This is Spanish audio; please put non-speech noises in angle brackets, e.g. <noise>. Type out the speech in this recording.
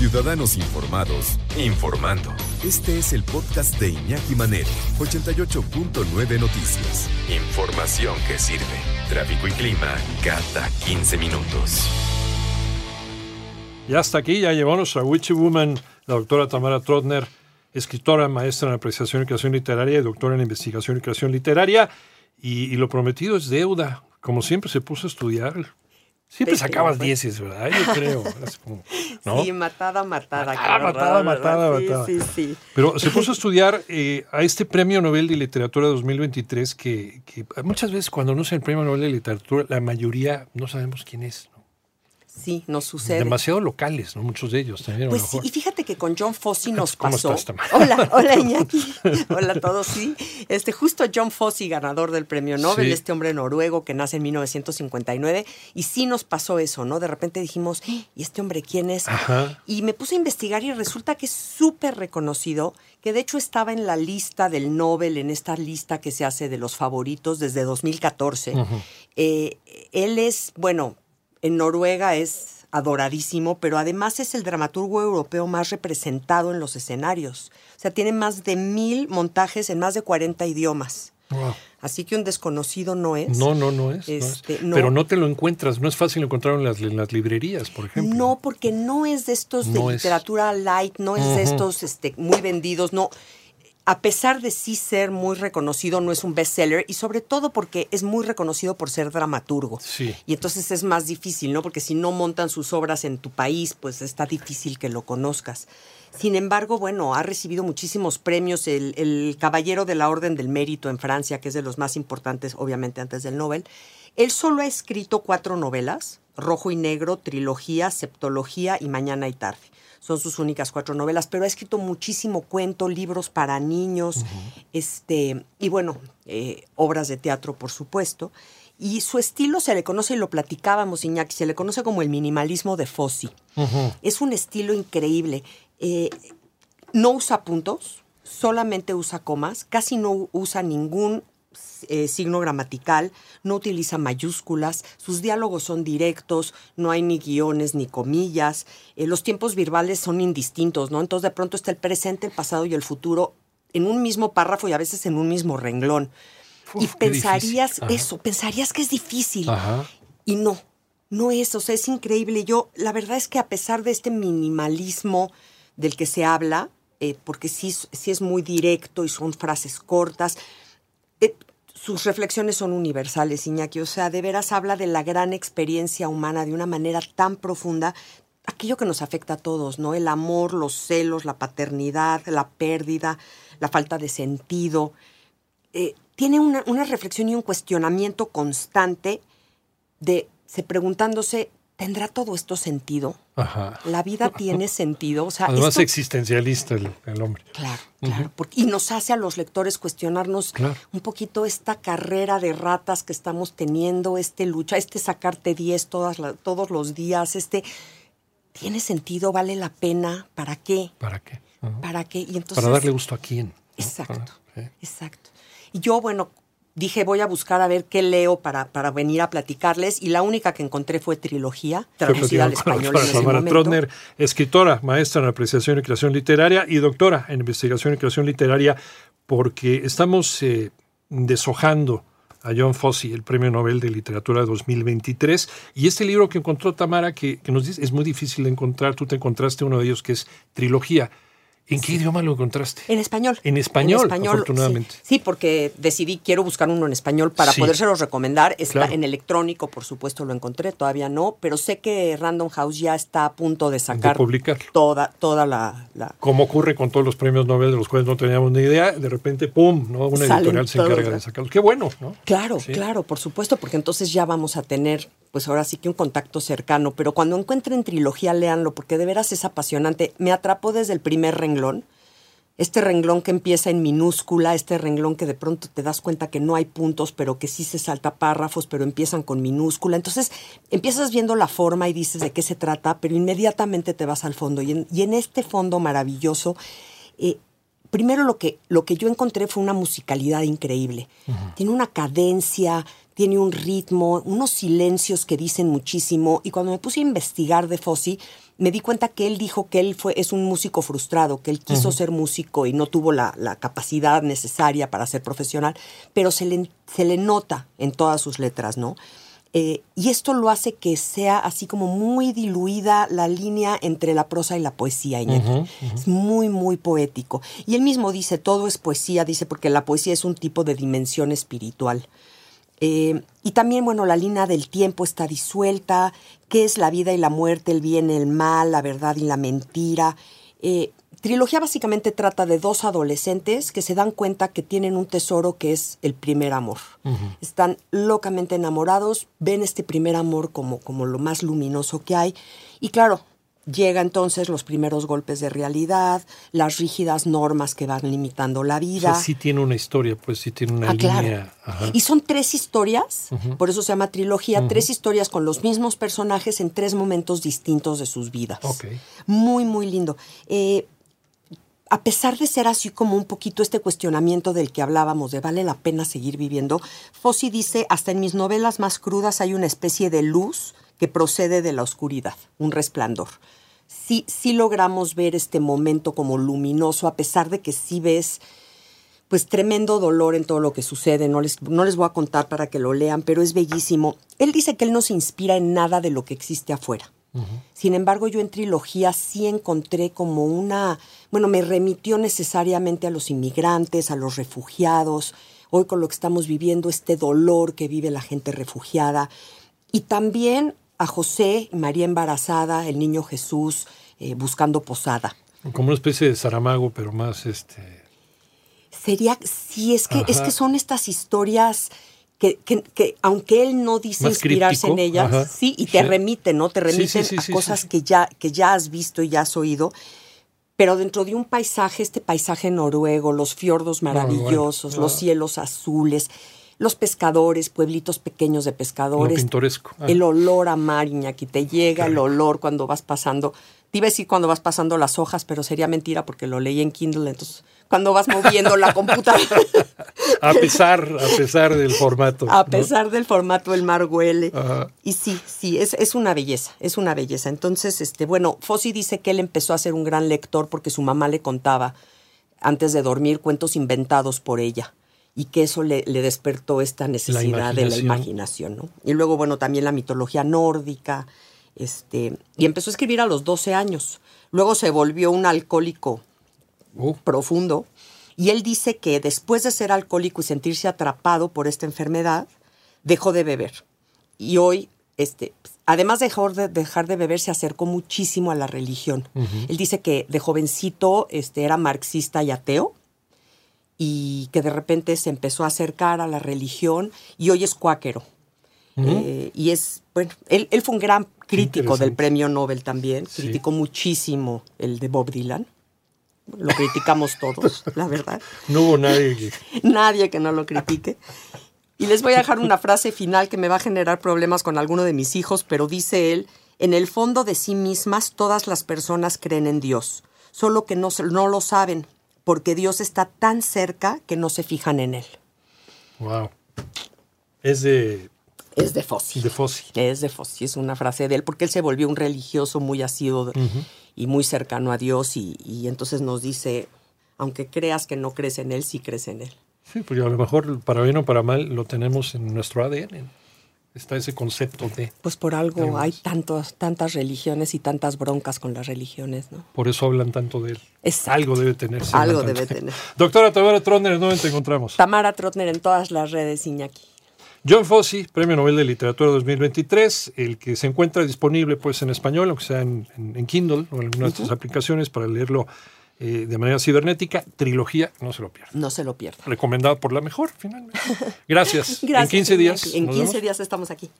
Ciudadanos informados, informando. Este es el podcast de Iñaki Manero, 88.9 Noticias. Información que sirve. Tráfico y clima cada 15 minutos. Y hasta aquí ya llevamos a Witchy Woman, la doctora Tamara Trotner, escritora, maestra en apreciación y creación literaria y doctora en investigación y creación literaria. Y, y lo prometido es deuda. Como siempre se puso a estudiar Siempre sacabas dieces, ¿verdad? Yo creo. <laughs> Sí, matada, matada. Matada, matada, matada, matada. Sí, sí, Pero se puso a estudiar eh, a este Premio Nobel de Literatura 2023 que, que muchas veces cuando no es el Premio Nobel de Literatura, la mayoría no sabemos quién es. ¿no? Sí, nos sucede. Demasiado locales, ¿no? Muchos de ellos también. Pues sí, y fíjate que con John Fossey nos ¿Cómo pasó. estás, hola, hola <laughs> Iñaki. hola a todos, sí. Este, justo John Fossey, ganador del premio Nobel, Sí. este hombre noruego que nace en 1959. Y sí nos pasó eso, ¿no? De repente dijimos, "¡Ah! ¿y este hombre quién es? Ajá. Y me puse a investigar y resulta que es súper reconocido, que de hecho estaba en la lista del Nobel, en esta lista que se hace de los favoritos desde 2014. Eh, él es, bueno, en Noruega es adoradísimo, pero además es el dramaturgo europeo más representado en los escenarios. O sea, tiene más de mil montajes en más de 40 idiomas. Wow. Así que un desconocido no es. No, no, no es, no es. Este, no. Pero no te lo encuentras, no es fácil encontrarlo en las, en las librerías, por ejemplo. No, porque no es de estos de No es. literatura light, no es de estos este, muy vendidos, no. A pesar de sí ser muy reconocido, no es un bestseller y sobre todo porque es muy reconocido por ser dramaturgo. Sí. Y entonces es más difícil, ¿no? Porque si no montan sus obras en tu país, pues está difícil que lo conozcas. Sin embargo, bueno, ha recibido muchísimos premios. El, el Caballero de la Orden del Mérito en Francia, que es de los más importantes, obviamente, antes del Nobel. Él solo ha escrito cuatro novelas, Rojo y Negro, Trilogía, Septología y Mañana y Tarde. Son sus únicas cuatro novelas, pero ha escrito muchísimo cuento, libros para niños, este, y bueno, eh, obras de teatro, por supuesto. Y su estilo se le conoce, y lo platicábamos, Iñaki, se le conoce como el minimalismo de Fossi. Es un estilo increíble. Eh, no usa puntos, solamente usa comas, casi no usa ningún eh, signo gramatical, no utiliza mayúsculas, sus diálogos son directos, no hay ni guiones ni comillas, eh, los tiempos verbales son indistintos, ¿no? Entonces de pronto está el presente, el pasado y el futuro en un mismo párrafo y a veces en un mismo renglón. Uf, y pensarías eso, pensarías que es difícil. Ajá. Y no, no es, o sea, es increíble. Yo, la verdad es que a pesar de este minimalismo del que se habla, eh, porque sí, sí es muy directo y son frases cortas, eh, sus reflexiones son universales, Iñaki. O sea, de veras habla de la gran experiencia humana de una manera tan profunda, aquello que nos afecta a todos, ¿no? El amor, los celos, la paternidad, la pérdida, la falta de sentido. Eh, tiene una, una reflexión y un cuestionamiento constante de se preguntándose, ¿tendrá todo esto sentido? Ajá. ¿La vida <laughs> tiene sentido? O sea, Además esto- existencialista el, el hombre. Claro, claro. porque- y nos hace a los lectores cuestionarnos Claro. un poquito esta carrera de ratas que estamos teniendo, este lucha, este sacarte 10 todas la- todos los días, este... ¿Tiene sentido? ¿Vale la pena? ¿Para qué? ¿Para qué? ¿Para qué? Y entonces, Para darle gusto a quién. Exacto, exacto. Y yo, bueno, dije, voy a buscar a ver qué leo para, para venir a platicarles. Y la única que encontré fue trilogía, traducida al español doctora en ese Tamara momento. Trotner, escritora, maestra en apreciación y creación literaria y doctora en investigación y creación literaria, porque estamos eh, deshojando a John Fossey, el Premio Nobel de Literatura 2023. Y este libro que encontró Tamara, que, que nos dice, es muy difícil de encontrar, tú te encontraste uno de ellos que es Trilogía. ¿En qué idioma lo encontraste? En español. En español, afortunadamente. Sí, sí, porque decidí, quiero buscar uno en español para Sí. podérselos recomendar. Está Claro. en electrónico, por supuesto, lo encontré, todavía no, pero sé que Random House ya está a punto de sacar publicarlo. toda, toda la, la- Como ocurre con todos los premios Nobel de los cuales no teníamos ni idea, de repente, ¡pum! ¿no? Una Salen editorial se encarga de sacarlos. Qué bueno, ¿no? Claro, claro, por supuesto, porque entonces ya vamos a tener, pues ahora sí que un contacto cercano, pero cuando encuentren trilogía, léanlo, porque de veras es apasionante. Me atrapó desde el primer renglón. Este renglón que empieza en minúscula, este renglón que de pronto te das cuenta que no hay puntos, pero que sí se salta párrafos, pero empiezan con minúscula. Entonces empiezas viendo la forma y dices de qué se trata, pero inmediatamente te vas al fondo. Y en, y en este fondo maravilloso, eh, primero lo que, lo que yo encontré fue una musicalidad increíble. Tiene una cadencia, tiene un ritmo, unos silencios que dicen muchísimo. Y cuando me puse a investigar de Fossi, me di cuenta que él dijo que él fue, es un músico frustrado, que él quiso ser músico y no tuvo la, la, capacidad necesaria para ser profesional, pero se le, se le nota en todas sus letras, ¿no? Eh, y esto lo hace que sea así como muy diluida la línea entre la prosa y la poesía. Es muy, muy poético. Y él mismo dice, todo es poesía, dice, porque la poesía es un tipo de dimensión espiritual. Eh, y también, bueno, la línea del tiempo está disuelta, qué es la vida y la muerte, el bien, el mal, la verdad y la mentira. Eh, trilogía básicamente trata de dos adolescentes que se dan cuenta que tienen un tesoro que es el primer amor. Están locamente enamorados, ven este primer amor como, como lo más luminoso que hay. Y claro, llega entonces los primeros golpes de realidad, las rígidas normas que van limitando la vida. sí tiene una historia, pues sí tiene una ah, línea. Y son tres historias, por eso se llama trilogía, tres historias con los mismos personajes en tres momentos distintos de sus vidas. Muy, muy lindo. Eh, a pesar de ser así como un poquito este cuestionamiento del que hablábamos, de vale la pena seguir viviendo, Fossi dice, hasta en mis novelas más crudas hay una especie de luz que procede de la oscuridad, un resplandor. Sí, sí logramos ver este momento como luminoso, a pesar de que sí ves pues tremendo dolor en todo lo que sucede. No les, no les voy a contar para que lo lean, pero es bellísimo. Él dice que él no se inspira en nada de lo que existe afuera. Sin embargo, yo en trilogía sí encontré como una, bueno, me remitió necesariamente a los inmigrantes, a los refugiados, hoy con lo que estamos viviendo, este dolor que vive la gente refugiada, y también a José, María embarazada, el niño Jesús, eh, buscando posada. Como una especie de Saramago, pero más este. Sería, sí, es que, es que son estas historias que, que, aunque él no dice inspirarse en ellas, sí, y te remite, ¿no? Te remiten a cosas que ya, que ya has visto y ya has oído. Pero dentro de un paisaje, este paisaje noruego, los fiordos maravillosos, los cielos azules, los pescadores, pueblitos pequeños de pescadores. pintoresco. Ah. El olor a mar, Iñaki, te llega el olor cuando vas pasando. Te iba a decir cuando vas pasando las hojas, pero sería mentira porque lo leí en Kindle, entonces cuando vas moviendo la computadora. <laughs> a pesar, a pesar del formato. A pesar del formato, el mar huele. Y sí, sí, es, es, una belleza, es una belleza. Entonces, este, bueno, Fossi dice que él empezó a ser un gran lector porque su mamá le contaba antes de dormir cuentos inventados por ella y que eso le, le despertó esta necesidad de la imaginación. ¿no? Y luego, bueno, también la mitología nórdica, este, y empezó a escribir a los 12 años. Luego se volvió un alcohólico uh. profundo. Y él dice que después de ser alcohólico y sentirse atrapado por esta enfermedad, dejó de beber. Y hoy, este, además de dejar de, dejar de beber, se acercó muchísimo a la religión. Él dice que de jovencito este, era marxista y ateo y que de repente se empezó a acercar a la religión y hoy es cuáquero. Eh, y es, bueno, él, él, fue un gran crítico del premio Nobel también, criticó muchísimo el de Bob Dylan. Lo criticamos todos, <laughs> la verdad. No hubo nadie que... <laughs> Nadie que no lo critique. Y les voy a dejar una frase final que me va a generar problemas con alguno de mis hijos, pero dice él, en el fondo de sí mismas todas las personas creen en Dios, solo que no, no lo saben, porque Dios está tan cerca que no se fijan en él. Wow. Es de es de Fossi. De Fossi. Es de Fossi, es una frase de él, porque él se volvió un religioso muy asiduo y muy cercano a Dios y, entonces nos dice, aunque creas que no crees en él, sí crees en él. Sí, pues a lo mejor para bien o para mal lo tenemos en nuestro ADN. Está ese concepto de... Pues por algo hay tantos, tantas religiones y tantas broncas con las religiones, ¿no? Por eso hablan tanto de él. Algo debe tener. Algo debe tener. <laughs> Doctora Tamara Trotner, ¿dónde te encontramos? Tamara Trotner en todas las redes, Iñaki. John Fossey, Premio Nobel de Literatura 2023, el que se encuentra disponible pues en español, aunque sea en, Kindle o en algunas de estas aplicaciones para leerlo eh, de manera cibernética. Trilogía, no se lo pierda. No se lo pierda. Recomendado por la mejor, finalmente. Gracias. <laughs> en 15 días. En 15 días estamos aquí.